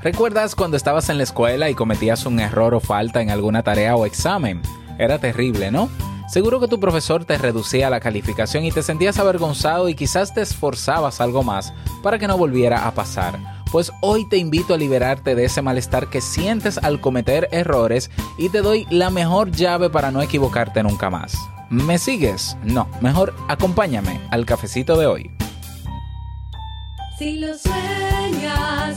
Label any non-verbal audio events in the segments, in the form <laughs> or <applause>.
¿Recuerdas cuando estabas en la escuela y cometías un error o falta en alguna tarea o examen? Era terrible, ¿no? Seguro que tu profesor te reducía la calificación y te sentías avergonzado y quizás te esforzabas algo más para que no volviera a pasar. Pues hoy te invito a liberarte de ese malestar que sientes al cometer errores y te doy la mejor llave para no equivocarte nunca más. ¿Me sigues? No, mejor acompáñame al cafecito de hoy. Si lo sueñas,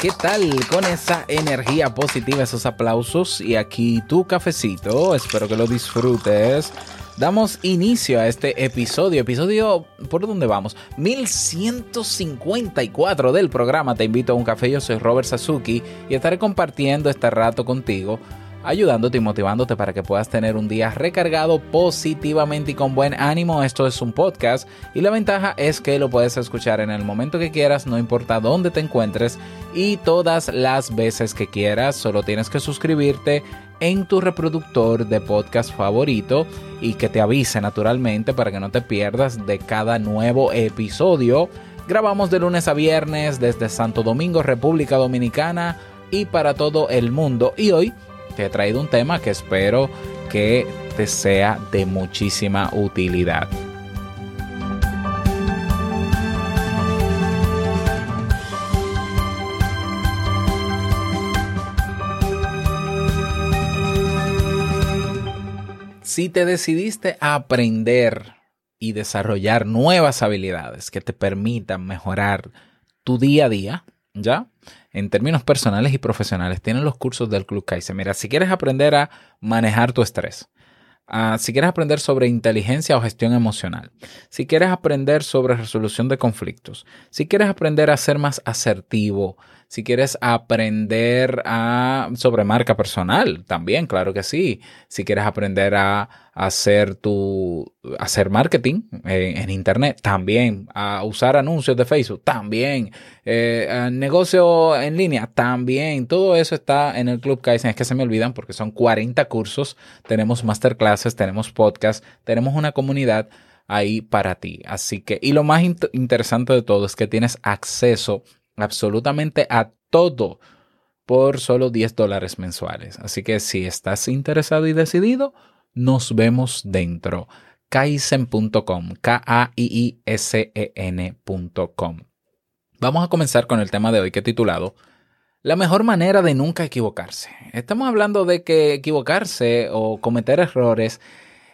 ¿Qué tal? Con esa energía positiva, esos aplausos y aquí tu cafecito, espero que lo disfrutes. Damos inicio a este episodio, episodio, ¿por dónde vamos? 1154 del programa Te invito a un café, yo soy Robert Sasuki y estaré compartiendo este rato contigo ayudándote y motivándote para que puedas tener un día recargado positivamente y con buen ánimo. Esto es un podcast y la ventaja es que lo puedes escuchar en el momento que quieras, no importa dónde te encuentres y todas las veces que quieras. Solo tienes que suscribirte en tu reproductor de podcast favorito y que te avise naturalmente para que no te pierdas de cada nuevo episodio. Grabamos de lunes a viernes desde Santo Domingo, República Dominicana y para todo el mundo. Y hoy te he traído un tema que espero que te sea de muchísima utilidad. Si te decidiste a aprender y desarrollar nuevas habilidades que te permitan mejorar tu día a día, ¿ya? En términos personales y profesionales, tienen los cursos del Club Kaizen. Mira, si quieres aprender a manejar tu estrés, ah, si quieres aprender sobre inteligencia o gestión emocional, si quieres aprender sobre resolución de conflictos, si quieres aprender a ser más asertivo, si quieres aprender a, sobre marca personal, también, claro que sí. Si quieres aprender a, hacer tu, hacer marketing en, en internet, también. A usar anuncios de Facebook, también. Eh, negocio en línea, también. Todo eso está en el Club Kaizen. Es que se me olvidan porque son 40 cursos. Tenemos masterclasses, tenemos podcasts, tenemos una comunidad ahí para ti. Así que, y lo más int- interesante de todo es que tienes acceso absolutamente a todo por solo 10 dólares mensuales. Así que si estás interesado y decidido, nos vemos dentro. Kaizen.com, K-A-I-I-S-E-N.com. Vamos a comenzar con el tema de hoy que he titulado La mejor manera de nunca equivocarse. Estamos hablando de que equivocarse o cometer errores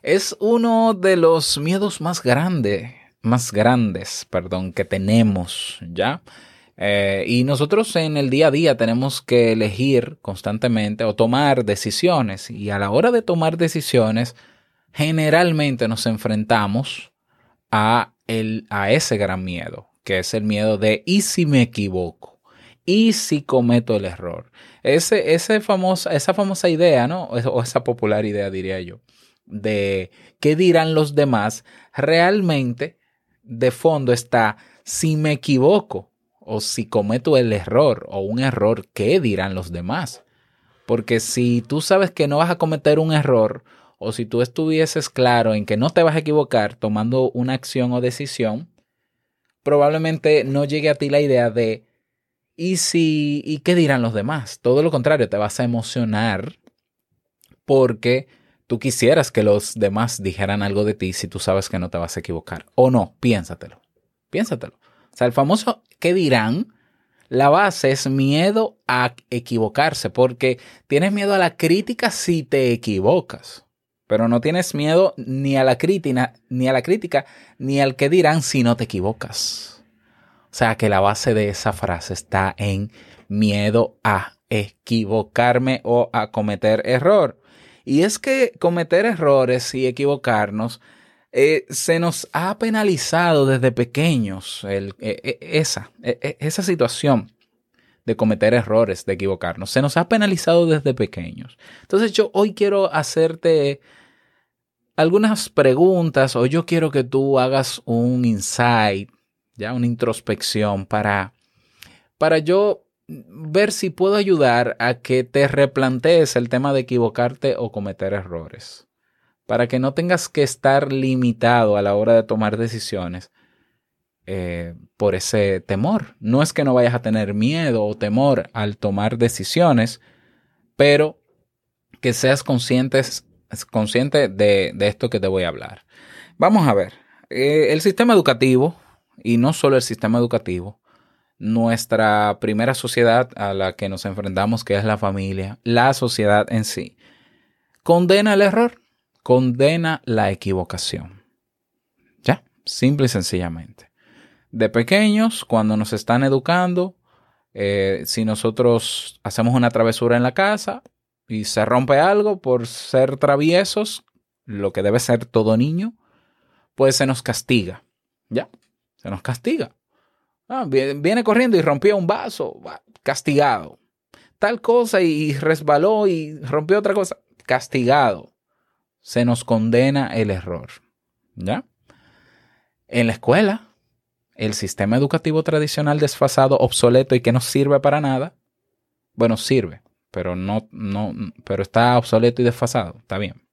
es uno de los miedos más grandes, más grandes, perdón, que tenemos, ¿ya? Eh, y nosotros en el día a día tenemos que elegir constantemente o tomar decisiones. Y a la hora de tomar decisiones, generalmente nos enfrentamos a, el, a ese gran miedo, que es el miedo de ¿y si me equivoco? ¿Y si cometo el error? Ese, ese famosa, esa famosa idea, ¿no? O esa popular idea, diría yo, de qué dirán los demás, realmente de fondo está si me equivoco o si cometo el error o un error, ¿qué dirán los demás? Porque si tú sabes que no vas a cometer un error o si tú estuvieses claro en que no te vas a equivocar tomando una acción o decisión, probablemente no llegue a ti la idea de ¿y si y qué dirán los demás? Todo lo contrario, te vas a emocionar porque tú quisieras que los demás dijeran algo de ti si tú sabes que no te vas a equivocar. O no, piénsatelo. Piénsatelo. O sea, el famoso ¿qué dirán? la base es miedo a equivocarse, porque tienes miedo a la crítica si te equivocas, pero no tienes miedo ni a la crítica, ni a la crítica, ni al que dirán si no te equivocas. O sea que la base de esa frase está en miedo a equivocarme o a cometer error. Y es que cometer errores y equivocarnos eh, se nos ha penalizado desde pequeños eh, eh, esa, esa situación de cometer errores, de equivocarnos. Se nos ha penalizado desde pequeños. Entonces yo hoy quiero hacerte algunas preguntas o yo quiero que tú hagas un insight, ya una introspección para, para yo ver si puedo ayudar a que te replantees el tema de equivocarte o cometer errores para que no tengas que estar limitado a la hora de tomar decisiones eh, por ese temor. No es que no vayas a tener miedo o temor al tomar decisiones, pero que seas consciente de, de esto que te voy a hablar. Vamos a ver, eh, el sistema educativo, y no solo el sistema educativo, nuestra primera sociedad a la que nos enfrentamos, que es la familia, la sociedad en sí, condena el error condena la equivocación. Ya, simple y sencillamente. De pequeños, cuando nos están educando, eh, si nosotros hacemos una travesura en la casa y se rompe algo por ser traviesos, lo que debe ser todo niño, pues se nos castiga. Ya, se nos castiga. Ah, viene, corriendo y rompió un vaso, va, castigado. Tal cosa y resbaló y rompió otra cosa, castigado se nos condena el error. ¿Ya? En la escuela, el sistema educativo tradicional desfasado, obsoleto y que no sirve para nada, bueno, sirve, pero no, no, pero está obsoleto y desfasado, está bien.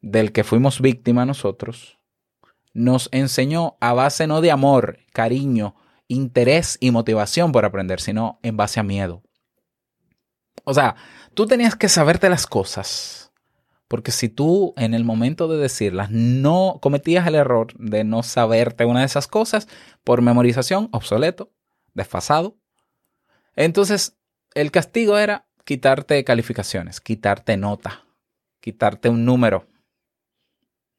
Del que fuimos víctima nosotros, nos enseñó a base no de amor, cariño, interés y motivación por aprender, sino en base a miedo. O sea, tú tenías que saberte las cosas porque si tú en el momento de decirlas no cometías el error de no saberte una de esas cosas por memorización, obsoleto, desfasado, entonces el castigo era quitarte calificaciones, quitarte nota, quitarte un número.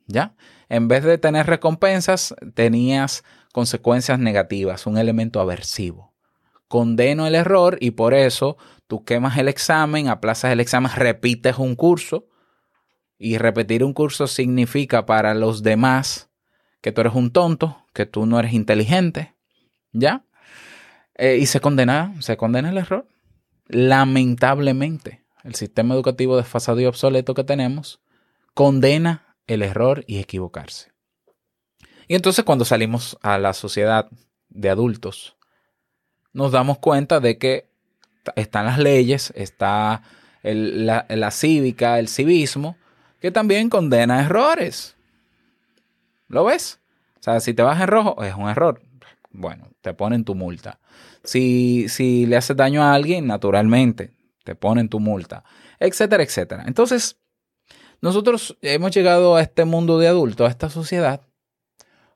¿Ya? En vez de tener recompensas, tenías consecuencias negativas, un elemento aversivo. Condeno el error y por eso tú quemas el examen, aplazas el examen, repites un curso y repetir un curso significa para los demás que tú eres un tonto, que tú no eres inteligente, ¿ya? Eh, y se condena, se condena el error. Lamentablemente, el sistema educativo desfasado y obsoleto que tenemos condena el error y equivocarse. Y entonces cuando salimos a la sociedad de adultos, nos damos cuenta de que están las leyes, está la cívica, el civismo, que también condena errores. ¿Lo ves? O sea, si te vas en rojo, es un error. Bueno, te ponen tu multa. Si, si le haces daño a alguien, naturalmente, te ponen tu multa, etcétera, etcétera. Entonces, nosotros hemos llegado a este mundo de adultos, a esta sociedad,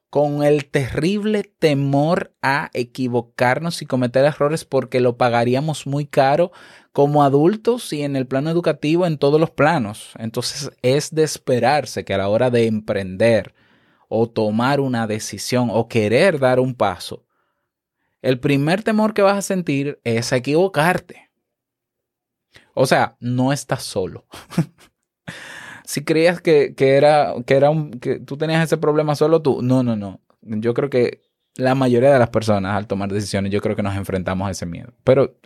con el terrible temor a equivocarnos y cometer errores porque lo pagaríamos muy caro como adultos y en el plano educativo en todos los planos. Entonces es de esperarse que a la hora de emprender o tomar una decisión o querer dar un paso, el primer temor que vas a sentir es equivocarte. O sea, no estás solo. <laughs> si creías que, que era, que era un, que tú tenías ese problema solo tú, no, no, no. Yo creo que la mayoría de las personas al tomar decisiones, yo creo que nos enfrentamos a ese miedo. Pero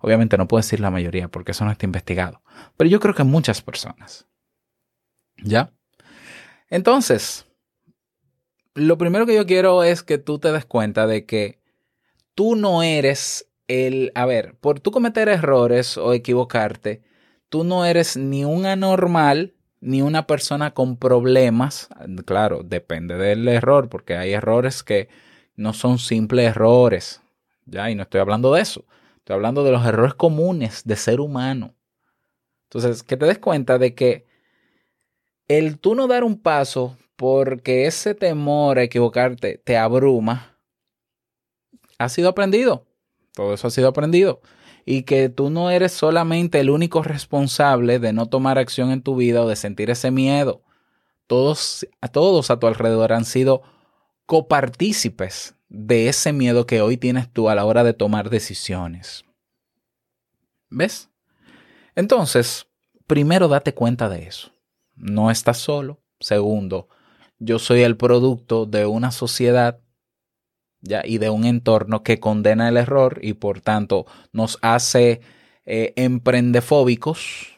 obviamente no puedo decir la mayoría porque eso no está investigado. Pero yo creo que muchas personas. ¿Ya? Entonces, lo primero que yo quiero es que tú te des cuenta de que tú no eres el, a ver, por tú cometer errores o equivocarte, tú no eres ni un anormal ni una persona con problemas. Claro, depende del error, porque hay errores que no son simples errores. Ya, y no estoy hablando de eso. Estoy hablando de los errores comunes de ser humano. Entonces, que te des cuenta de que el tú no dar un paso porque ese temor a equivocarte te abruma, ha sido aprendido. Todo eso ha sido aprendido. Y que tú no eres solamente el único responsable de no tomar acción en tu vida o de sentir ese miedo. Todos, a todos a tu alrededor han sido copartícipes de ese miedo que hoy tienes tú a la hora de tomar decisiones. ¿Ves? Entonces, primero date cuenta de eso. No estás solo. Segundo, yo soy el producto de una sociedad ¿ya? y de un entorno que condena el error y por tanto nos hace eh, emprendefóbicos,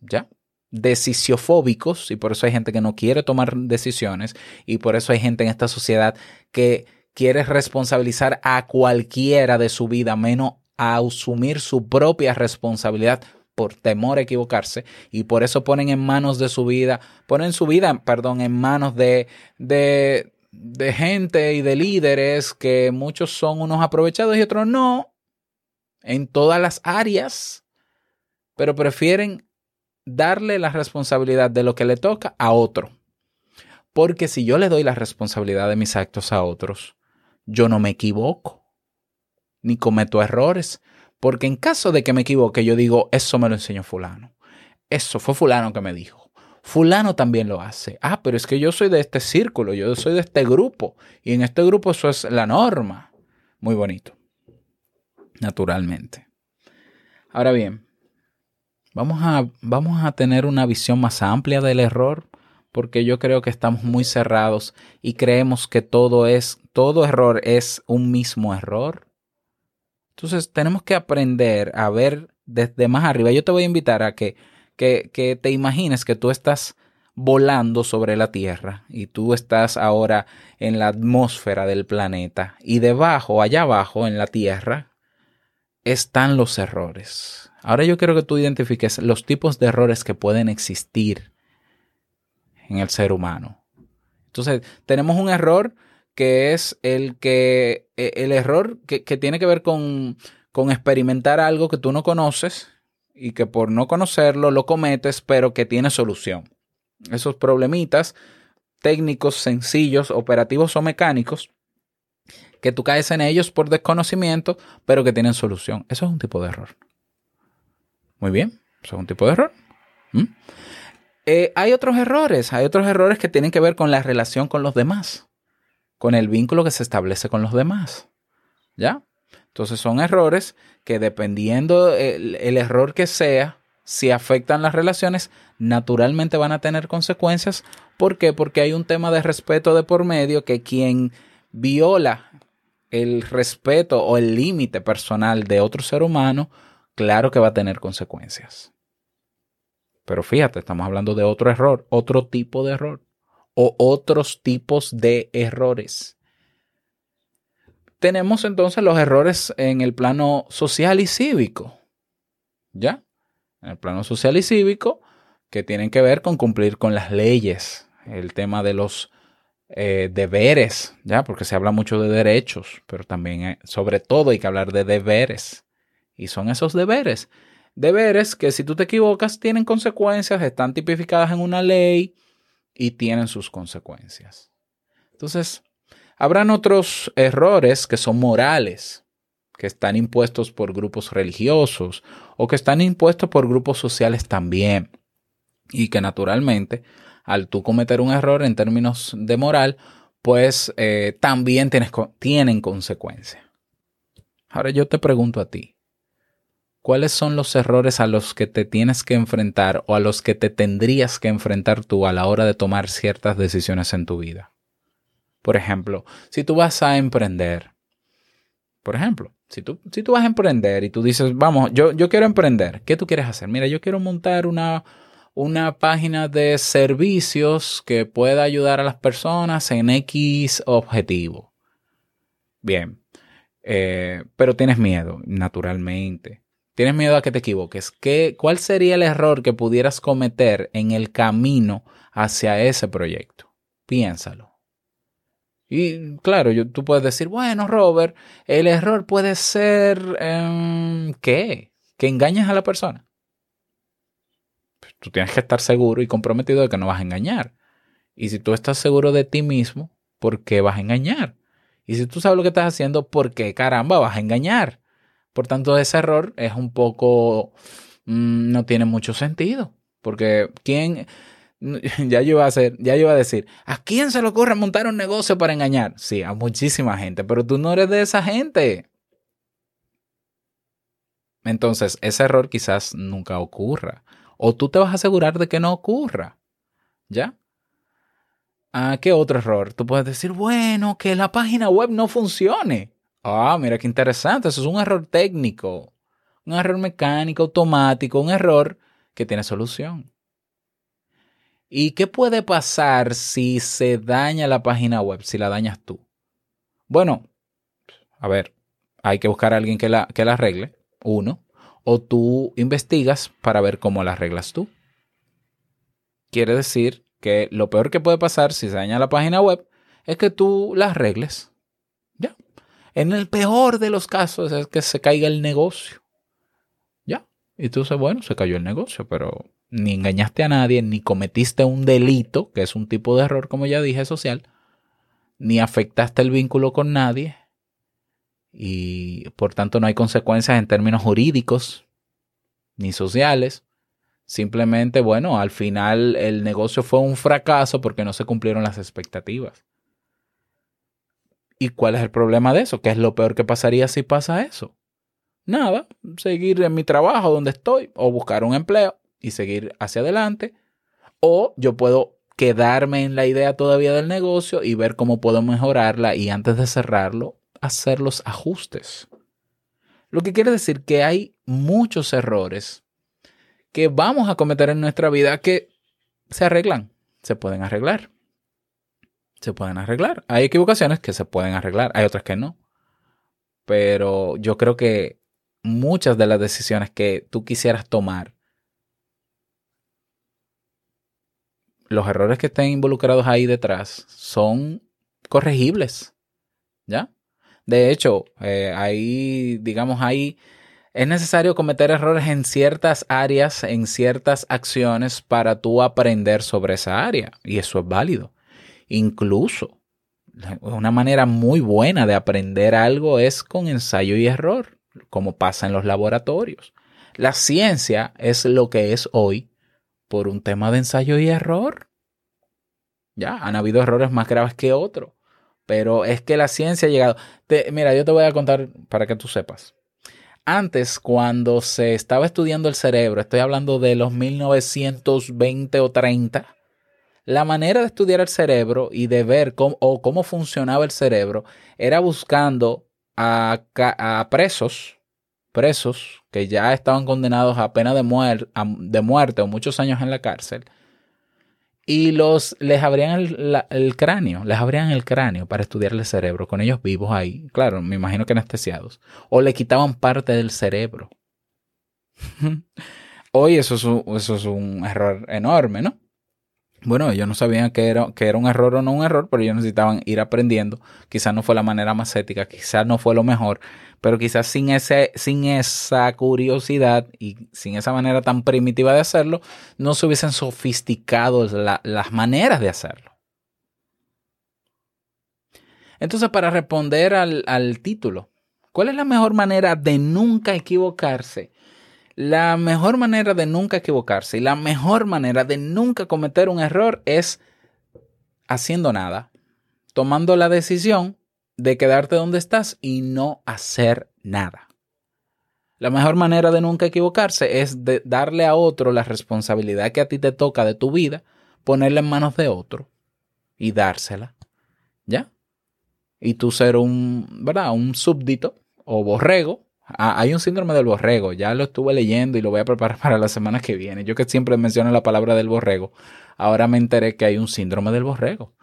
¿ya? decisiofóbicos y por eso hay gente que no quiere tomar decisiones y por eso hay gente en esta sociedad que quiere responsabilizar a cualquiera de su vida menos a asumir su propia responsabilidad por temor a equivocarse y por eso ponen en manos de su vida, ponen su vida, perdón, en manos de, de, de gente y de líderes que muchos son unos aprovechados y otros no, en todas las áreas, pero prefieren darle la responsabilidad de lo que le toca a otro. Porque si yo le doy la responsabilidad de mis actos a otros, yo no me equivoco, ni cometo errores, porque en caso de que me equivoque, yo digo, eso me lo enseñó fulano. Eso fue fulano que me dijo. Fulano también lo hace. Ah, pero es que yo soy de este círculo, yo soy de este grupo, y en este grupo eso es la norma. Muy bonito. Naturalmente. Ahora bien, vamos a, vamos a tener una visión más amplia del error, porque yo creo que estamos muy cerrados y creemos que todo es, todo error es un mismo error. Entonces tenemos que aprender a ver desde más arriba. Yo te voy a invitar a que, que, que te imagines que tú estás volando sobre la Tierra y tú estás ahora en la atmósfera del planeta y debajo, allá abajo en la Tierra, están los errores. Ahora yo quiero que tú identifiques los tipos de errores que pueden existir en el ser humano. Entonces, tenemos un error que es el que e, el error que, que tiene que ver con, con experimentar algo que tú no conoces y que por no conocerlo lo cometes, pero que tiene solución. Esos problemitas técnicos, sencillos, operativos o mecánicos, que tú caes en ellos por desconocimiento, pero que tienen solución. Eso es un tipo de error. Muy bien, eso es un tipo de error. ¿Mm? Eh, hay otros errores, hay otros errores que tienen que ver con la relación con los demás, con el vínculo que se establece con los demás. ¿Ya? Entonces son errores que dependiendo el, error que sea, si afectan las relaciones, naturalmente van a tener consecuencias. ¿Por qué? Porque hay un tema de respeto de por medio que quien viola el respeto o el límite personal de otro ser humano, claro que va a tener consecuencias. Pero fíjate, estamos hablando de otro error, otro tipo de error o otros tipos de errores. Tenemos entonces los errores en el plano social y cívico. ¿Ya? En el plano social y cívico que tienen que ver con cumplir con las leyes, el tema de los eh, deberes, ¿ya? Porque se habla mucho de derechos, pero también, eh, sobre todo, hay que hablar de deberes. Y son esos deberes deberes que si tú te equivocas tienen consecuencias, están tipificadas en una ley y tienen sus consecuencias. Entonces, habrán otros errores que son morales, que están impuestos por grupos religiosos o que están impuestos por grupos sociales también. Y que naturalmente, al tú cometer un error en términos de moral, pues eh, también tienes, tienen consecuencias. Ahora yo te pregunto a ti, ¿cuáles son los errores a los que te tienes que enfrentar o a los que te tendrías que enfrentar tú a la hora de tomar ciertas decisiones en tu vida? Por ejemplo, si tú vas a emprender, por ejemplo, si tú, si tú vas a emprender y tú dices, vamos, yo, yo quiero emprender, ¿qué tú quieres hacer? Mira, yo quiero montar una, una página de servicios que pueda ayudar a las personas en X objetivo. Bien, eh, pero tienes miedo, naturalmente. Tienes miedo a que te equivoques. ¿Qué, ¿Cuál sería el error que pudieras cometer en el camino hacia ese proyecto? Piénsalo. Y claro, tú puedes decir, bueno, Robert, el error puede ser eh, ¿qué? Que engañes a la persona. Tú tienes que estar seguro y comprometido de que no vas a engañar. Y si tú estás seguro de ti mismo, ¿por qué vas a engañar? Y si tú sabes lo que estás haciendo, ¿por qué caramba vas a engañar? Por tanto, ese error es un poco... mm, no tiene mucho sentido. Porque ¿quién... <laughs> Ya yo, iba a hacer, ya yo iba a decir, ¿a quién se le ocurre montar un negocio para engañar? Sí, a muchísima gente, pero tú no eres de esa gente. Entonces, ese error quizás nunca ocurra. O tú te vas a asegurar de que no ocurra. ¿Ya? Ah, ¿qué otro error? Tú puedes decir, bueno, que la página web no funcione. Ah, mira qué interesante. Eso es un error técnico. Un error mecánico, automático, un error que tiene solución. ¿Y qué puede pasar si se daña la página web, si la dañas tú? Bueno, a ver, hay que buscar a alguien que la, que la arregle, uno, o tú investigas para ver cómo la arreglas tú. Quiere decir que lo peor que puede pasar si se daña la página web es que tú la arregles. Ya. En el peor de los casos es que se caiga el negocio. Ya. Y tú dices, bueno, se cayó el negocio, pero ni engañaste a nadie, ni cometiste un delito, que es un tipo de error, como ya dije, social, ni afectaste el vínculo con nadie, y por tanto no hay consecuencias en términos jurídicos ni sociales. Simplemente, bueno, al final el negocio fue un fracaso porque no se cumplieron las expectativas. ¿Y cuál es el problema de eso? ¿Qué es lo peor que pasaría si pasa eso? Nada, seguir en mi trabajo donde estoy o buscar un empleo y seguir hacia adelante. O yo puedo quedarme en la idea todavía del negocio y ver cómo puedo mejorarla y antes de cerrarlo, hacer los ajustes. Lo que quiere decir que hay muchos errores que vamos a cometer en nuestra vida que se arreglan, se pueden arreglar. Se pueden arreglar. Hay equivocaciones que se pueden arreglar, hay otras que no. Pero yo creo que muchas de las decisiones que tú quisieras tomar, los errores que estén involucrados ahí detrás son corregibles. ¿Ya? De hecho, eh, ahí, digamos, ahí es necesario cometer errores en ciertas áreas, en ciertas acciones para tú aprender sobre esa área. Y eso es válido. Incluso, una manera muy buena de aprender algo es con ensayo y error, como pasa en los laboratorios. La ciencia es lo que es hoy por un tema de ensayo y error. Ya, han habido errores más graves que otros. Pero es que la ciencia ha llegado. Te- mira, yo te voy a contar para que tú sepas. Antes, cuando se estaba estudiando el cerebro, estoy hablando de los 1920 o 30, la manera de estudiar el cerebro y de ver cómo, o cómo funcionaba el cerebro era buscando a, a presos, presos que ya estaban condenados a pena de, muerte o muchos años en la cárcel, y los les abrían el, el cráneo, les abrían el cráneo para estudiar el cerebro con ellos vivos ahí, claro, me imagino que anestesiados, o le quitaban parte del cerebro. <laughs> Hoy eso es, un, eso es un error enorme, ¿no? Bueno, ellos no sabían que era, que era un error o no un error, pero ellos necesitaban ir aprendiendo. Quizás no fue la manera más ética, quizás no fue lo mejor, pero quizás sin, ese, sin esa curiosidad y sin esa manera tan primitiva de hacerlo, no se hubiesen sofisticado la- las maneras de hacerlo. Entonces, para responder al, al título, ¿cuál es la mejor manera de nunca equivocarse? La mejor manera de nunca equivocarse y la mejor manera de nunca cometer un error es haciendo nada, tomando la decisión de quedarte donde estás y no hacer nada. La mejor manera de nunca equivocarse es de darle a otro la responsabilidad que a ti te toca de tu vida, ponerla en manos de otro y dársela. ¿Ya? Y tú ser un, ¿verdad? Un súbdito o borrego. Ah, hay un síndrome del borrego, ya lo estuve leyendo y lo voy a preparar <laughs> para la semana que viene. Yo que siempre menciono la palabra del borrego, ahora me enteré que hay un síndrome del borrego.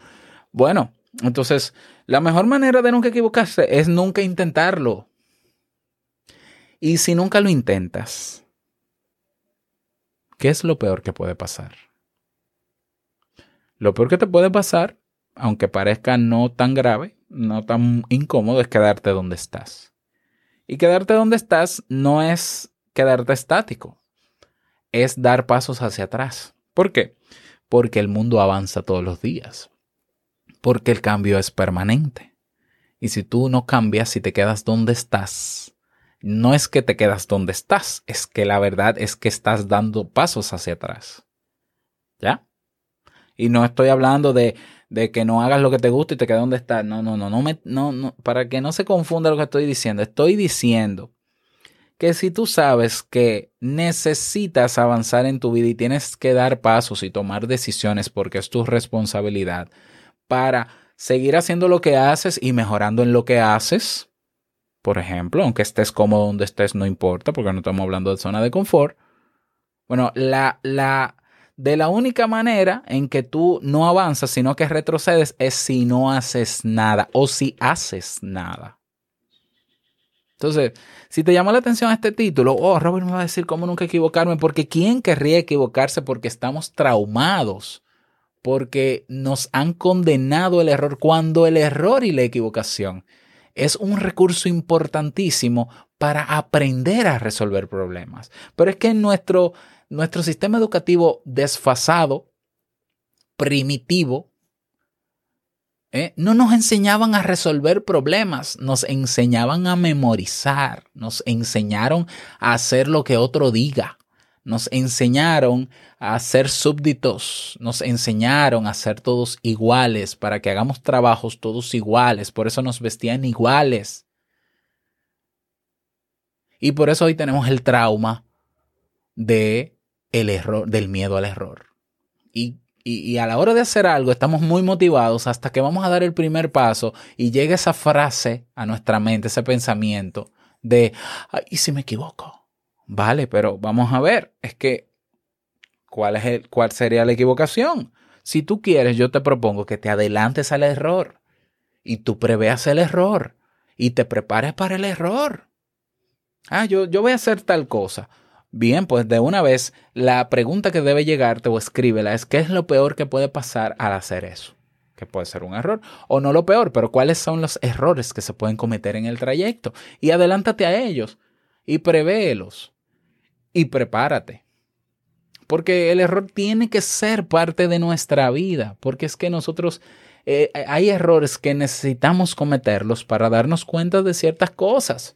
Bueno, entonces, la mejor manera de nunca equivocarse es nunca intentarlo. Y si nunca lo intentas, ¿qué es lo peor que puede pasar? Lo peor que te puede pasar, aunque parezca no tan grave, no tan incómodo, es quedarte donde estás. Y quedarte donde estás no es quedarte estático, es dar pasos hacia atrás. ¿Por qué? Porque el mundo avanza todos los días, porque el cambio es permanente Y si tú no cambias, si te quedas donde estás, no es que te quedas donde estás, es que la verdad es que estás dando pasos hacia atrás. ¿Ya? Y no estoy hablando de, de que no hagas lo que te gusta y te quedas donde estás. No, no, no, no, me, no, no, para que no se confunda lo que estoy diciendo. Estoy diciendo que si tú sabes que necesitas avanzar en tu vida y tienes que dar pasos y tomar decisiones porque es tu responsabilidad para seguir haciendo lo que haces y mejorando en lo que haces, por ejemplo, aunque estés cómodo donde estés, no importa, porque no estamos hablando de zona de confort. Bueno, la, la, de la única manera en que tú no avanzas, sino que retrocedes, es si no haces nada o si haces nada. Entonces, si te llama la atención este título, oh, Robert me va a decir cómo nunca equivocarme, porque ¿quién querría equivocarse porque estamos traumados? Porque nos han condenado el error cuando el error y la equivocación es un recurso importantísimo para aprender a resolver problemas. Pero es que en nuestro, nuestro sistema educativo desfasado, primitivo, ¿eh? no nos enseñaban a resolver problemas, nos enseñaban a memorizar, nos enseñaron a hacer lo que otro diga, nos enseñaron a ser súbditos, nos enseñaron a ser todos iguales, para que hagamos trabajos todos iguales, por eso nos vestían iguales. Y por eso hoy tenemos el trauma de el error, del miedo al error. Y, y, y, a la hora de hacer algo estamos muy motivados hasta que vamos a dar el primer paso y llega esa frase a nuestra mente, ese pensamiento de, ¿y si me equivoco? Vale, pero vamos a ver, es que, ¿cuál, es el, ¿cuál sería la equivocación? Si tú quieres, yo te propongo que te adelantes al error y tú preveas el error y te prepares para el error. Ah, yo, yo voy a hacer tal cosa. Bien, pues de una vez, la pregunta que debe llegarte o escríbela es ¿qué es lo peor que puede pasar al hacer eso? Que puede ser un error o no lo peor, pero cuáles son los errores que se pueden cometer en el trayecto. Y adelántate a ellos y prevéelos y prepárate. Porque el error tiene que ser parte de nuestra vida, porque es que nosotros eh, hay errores que necesitamos cometerlos para darnos cuenta de ciertas cosas.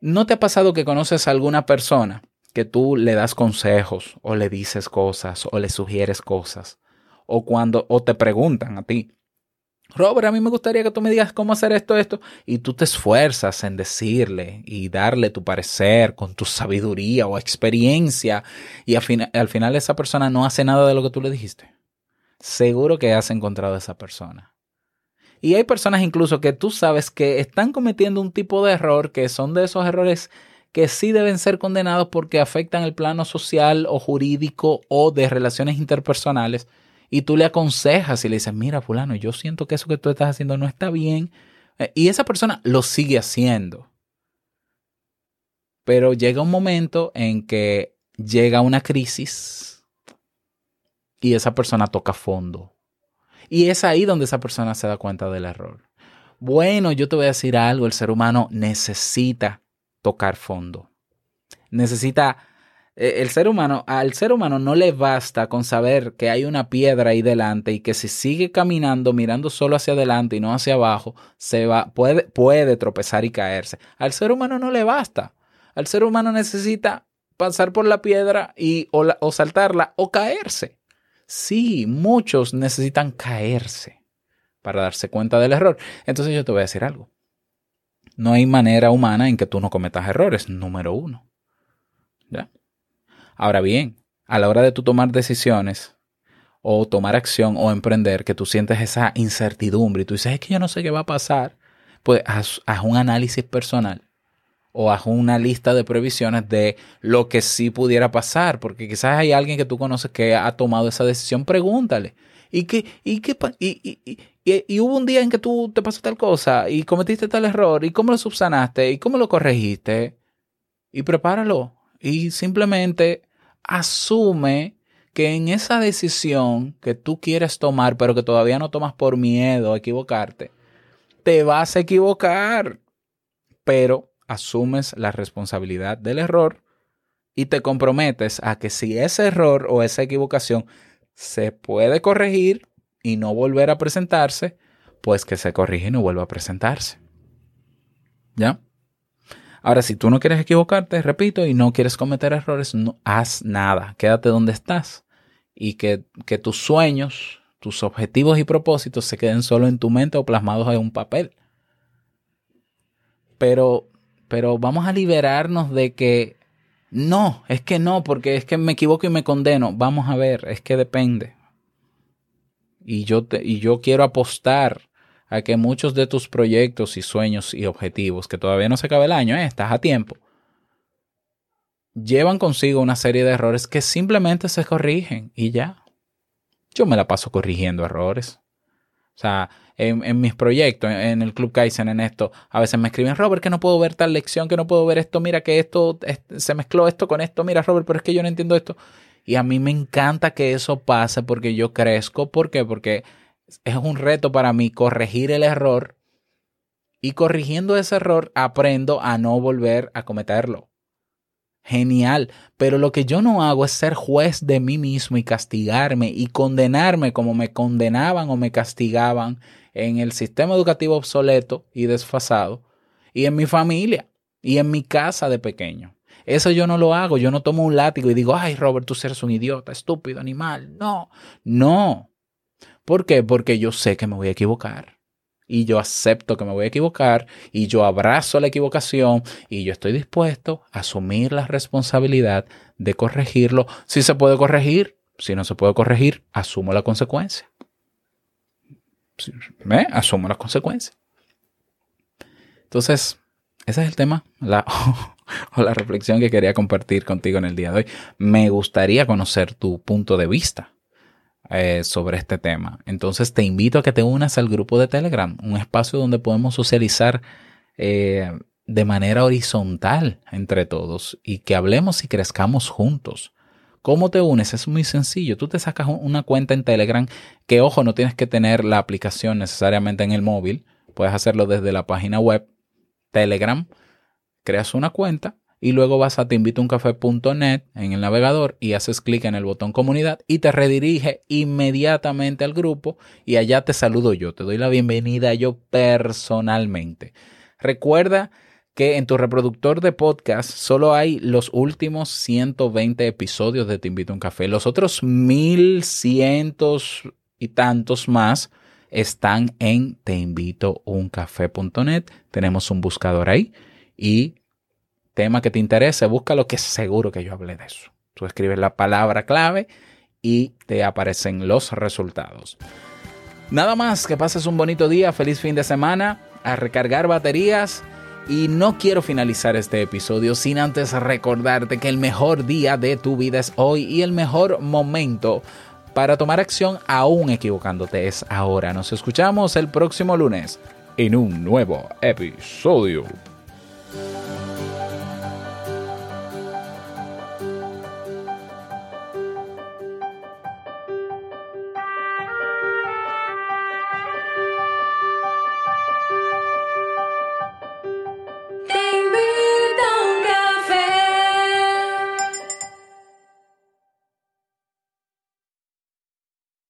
¿No te ha pasado que conoces a alguna persona que tú le das consejos o le dices cosas o le sugieres cosas? O cuando o te preguntan a ti, Robert, a mí me gustaría que tú me digas cómo hacer esto, esto, y tú te esfuerzas en decirle y darle tu parecer con tu sabiduría o experiencia, y al, al final esa persona no hace nada de lo que tú le dijiste. Seguro que has encontrado a esa persona. Y hay personas incluso que tú sabes que están cometiendo un tipo de error que son de esos errores que sí deben ser condenados porque afectan el plano social o jurídico o de relaciones interpersonales. Y tú le aconsejas y le dices, mira, fulano, yo siento que eso que tú estás haciendo no está bien. Y esa persona lo sigue haciendo. Pero llega un momento en que llega una crisis y esa persona toca fondo y es ahí donde esa persona se da cuenta del error. Bueno, yo te voy a decir algo, el ser humano necesita tocar fondo. Necesita, eh, el ser humano, al ser humano no le basta con saber que hay una piedra ahí delante y que si sigue caminando mirando solo hacia adelante y no hacia abajo, se va, puede, puede tropezar y caerse. Al ser humano no le basta. Al ser humano necesita pasar por la piedra y, o, o saltarla o caerse. Sí, muchos necesitan caerse para darse cuenta del error. Entonces yo te voy a decir algo. No hay manera humana en que tú no cometas errores, número uno. ¿Ya? Ahora bien, a la hora de tú tomar decisiones o tomar acción o emprender, que tú sientes esa incertidumbre y tú dices, es que yo no sé qué va a pasar, pues haz, haz un análisis personal o haz una lista de previsiones de lo que sí pudiera pasar, porque quizás hay alguien que tú conoces que ha tomado esa decisión, pregúntale. ¿Y, qué, y, qué, y, y, y, hubo un día en que tú te pasó tal cosa y cometiste tal error, y cómo lo subsanaste, y cómo lo corregiste, y prepáralo. Y simplemente asume que en esa decisión que tú quieres tomar, pero que todavía no tomas por miedo a equivocarte, te vas a equivocar. Pero asumes la responsabilidad del error y te comprometes a que si ese error o esa equivocación se puede corregir y no volver a presentarse, pues que se corrige y no vuelva a presentarse. ¿Ya? Ahora, si tú no quieres equivocarte, repito, y no quieres cometer errores, no haz nada. Quédate donde estás y que, que tus sueños, tus objetivos y propósitos se queden solo en tu mente o plasmados en un papel. Pero, pero vamos a liberarnos de que no, es que no, porque es que me equivoco y me condeno. Vamos a ver, es que depende. Y yo, te, y yo quiero apostar a que muchos de tus proyectos y sueños y objetivos, que todavía no se acaba el año, ¿eh? estás a tiempo, llevan consigo una serie de errores que simplemente se corrigen y ya. Yo me la paso corrigiendo errores. O sea, en, mis proyectos, en, el Club Kaizen, en esto, a veces me escriben, Robert, que no puedo ver tal lección, que no puedo ver esto, mira que esto, es- se mezcló esto con esto, mira Robert, pero es que yo no entiendo esto. Y a mí me encanta que eso pase porque yo crezco. ¿Por qué? Porque es un reto para mí corregir el error y corrigiendo ese error aprendo a no volver a cometerlo. Genial, pero lo que yo no hago es ser juez de mí mismo y castigarme y condenarme como me condenaban o me castigaban en el sistema educativo obsoleto y desfasado y en mi familia y en mi casa de pequeño. Eso yo no lo hago, yo no tomo un látigo y digo, ay Robert, tú eres un idiota, estúpido, animal. No, no. ¿Por qué? Porque yo sé que me voy a equivocar. Y yo acepto que me voy a equivocar y yo abrazo la equivocación y yo estoy dispuesto a asumir la responsabilidad de corregirlo. Si se puede corregir, si no se puede corregir, asumo la consecuencia. ¿Ve? Asumo la consecuencia. Entonces, ese es el tema la, <laughs> o la reflexión que quería compartir contigo en el día de hoy. Me gustaría conocer tu punto de vista eh, sobre este tema. Entonces te invito a que te unas al grupo de Telegram, un espacio donde podemos socializar eh, de manera horizontal entre todos y que hablemos y crezcamos juntos. ¿Cómo te unes? Es muy sencillo. Tú te sacas un- una cuenta en Telegram que, ojo, no tienes que tener la aplicación necesariamente en el móvil. Puedes hacerlo desde la página web Telegram. Creas una cuenta y luego vas a teinvitouncafé.net en el navegador y haces clic en el botón comunidad y te redirige inmediatamente al grupo y allá te saludo yo, te doy la bienvenida yo personalmente. Recuerda que en tu reproductor de podcast solo hay los últimos 120 episodios de Te invito un café. Los otros 1100 y tantos más están en teinvitouncafé.net. Tenemos un buscador ahí y tema que te interese, búscalo que seguro que yo hablé de eso. Tú escribes la palabra clave y te aparecen los resultados. Nada más, que pases un bonito día, feliz fin de semana, a recargar baterías y no quiero finalizar este episodio sin antes recordarte que el mejor día de tu vida es hoy y el mejor momento para tomar acción aún equivocándote es ahora. Nos escuchamos el próximo lunes en un nuevo episodio.